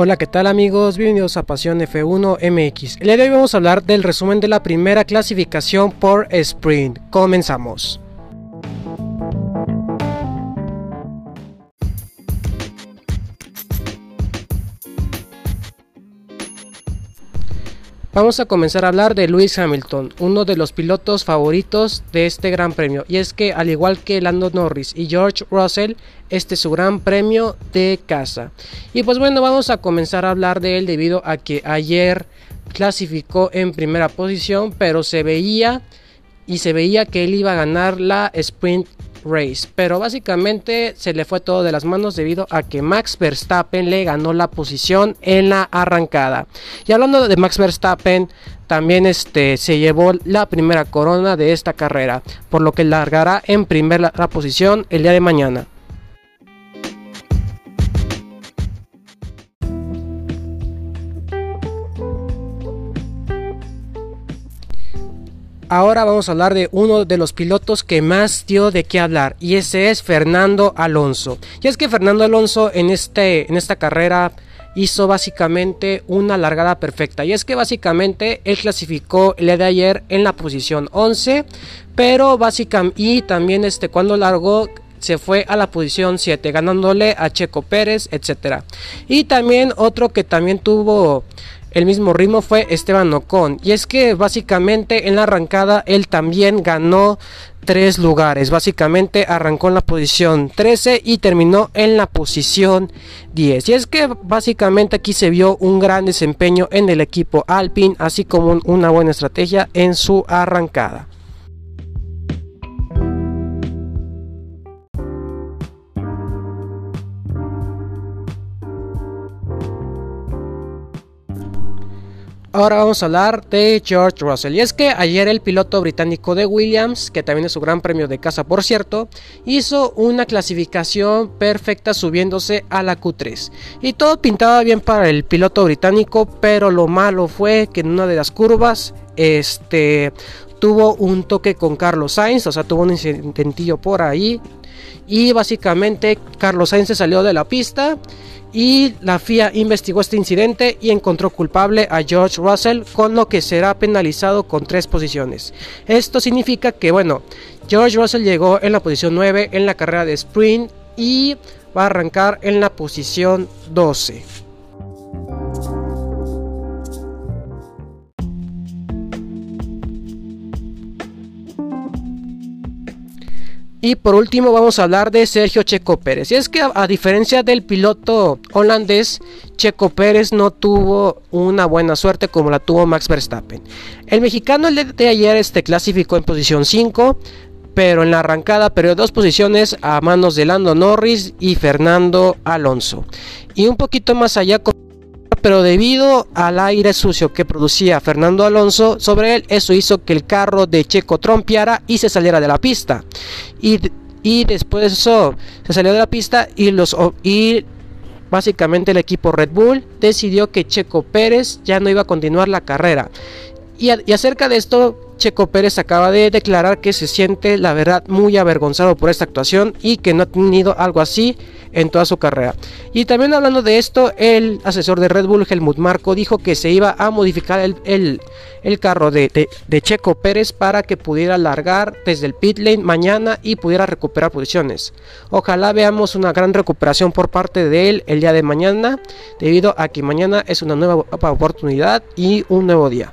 Hola, ¿qué tal amigos? Bienvenidos a Pasión F1 MX. El día de hoy vamos a hablar del resumen de la primera clasificación por sprint. Comenzamos. Vamos a comenzar a hablar de Lewis Hamilton, uno de los pilotos favoritos de este gran premio. Y es que al igual que Lando Norris y George Russell, este es su gran premio de casa. Y pues bueno, vamos a comenzar a hablar de él debido a que ayer clasificó en primera posición, pero se veía y se veía que él iba a ganar la sprint race. Pero básicamente se le fue todo de las manos debido a que Max Verstappen le ganó la posición en la arrancada. Y hablando de Max Verstappen, también este, se llevó la primera corona de esta carrera, por lo que largará en primera posición el día de mañana. Ahora vamos a hablar de uno de los pilotos que más dio de qué hablar y ese es Fernando Alonso. Y es que Fernando Alonso en, este, en esta carrera hizo básicamente una largada perfecta. Y es que básicamente él clasificó el día de ayer en la posición 11, pero básicamente y también este cuando largó se fue a la posición 7 ganándole a Checo Pérez, etcétera. Y también otro que también tuvo el mismo ritmo fue Esteban Ocon. Y es que básicamente en la arrancada él también ganó tres lugares. Básicamente arrancó en la posición 13 y terminó en la posición 10. Y es que básicamente aquí se vio un gran desempeño en el equipo Alpine, así como una buena estrategia en su arrancada. Ahora vamos a hablar de George Russell. Y es que ayer el piloto británico de Williams, que también es su gran premio de casa por cierto, hizo una clasificación perfecta subiéndose a la Q3. Y todo pintaba bien para el piloto británico, pero lo malo fue que en una de las curvas este tuvo un toque con Carlos Sainz, o sea, tuvo un incidentillo por ahí. Y básicamente Carlos Sainz se salió de la pista y la FIA investigó este incidente y encontró culpable a George Russell con lo que será penalizado con tres posiciones. Esto significa que bueno, George Russell llegó en la posición 9 en la carrera de sprint y va a arrancar en la posición 12. Y por último vamos a hablar de Sergio Checo Pérez. Y es que a, diferencia del piloto holandés, Checo Pérez no tuvo una buena suerte como la tuvo Max Verstappen. El mexicano el de ayer este, clasificó en posición 5, pero en la arrancada perdió dos posiciones a manos de Lando Norris y Fernando Alonso. Y un poquito más allá pero debido al aire sucio que producía Fernando Alonso sobre él, eso hizo que el carro de Checo trompeara y se saliera de la pista. Y, y después de eso se salió de la pista y los y básicamente el equipo Red Bull decidió que Checo Pérez ya no iba a continuar la carrera. Y, y acerca de esto, Checo Pérez acaba de declarar que se siente, la verdad, muy avergonzado por esta actuación y que no ha tenido algo así en toda su carrera. Y también hablando de esto, el asesor de Red Bull, Helmut Marco, dijo que se iba a modificar el, carro de, de, Checo Pérez para que pudiera largar desde el pit lane mañana y pudiera recuperar posiciones. Ojalá veamos una gran recuperación por parte de él el día de mañana, debido a que mañana es una nueva oportunidad y un nuevo día.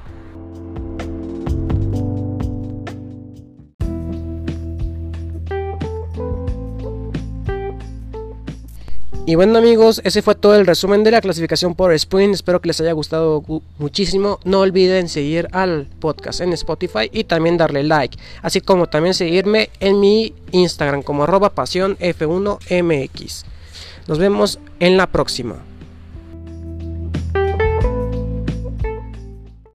Y bueno amigos, ese fue todo el resumen de la clasificación por Sprint. Espero que les haya gustado muchísimo. No olviden seguir al podcast en Spotify y también darle like. Así como también seguirme en mi Instagram como arroba pasión F1MX. Nos vemos en la próxima.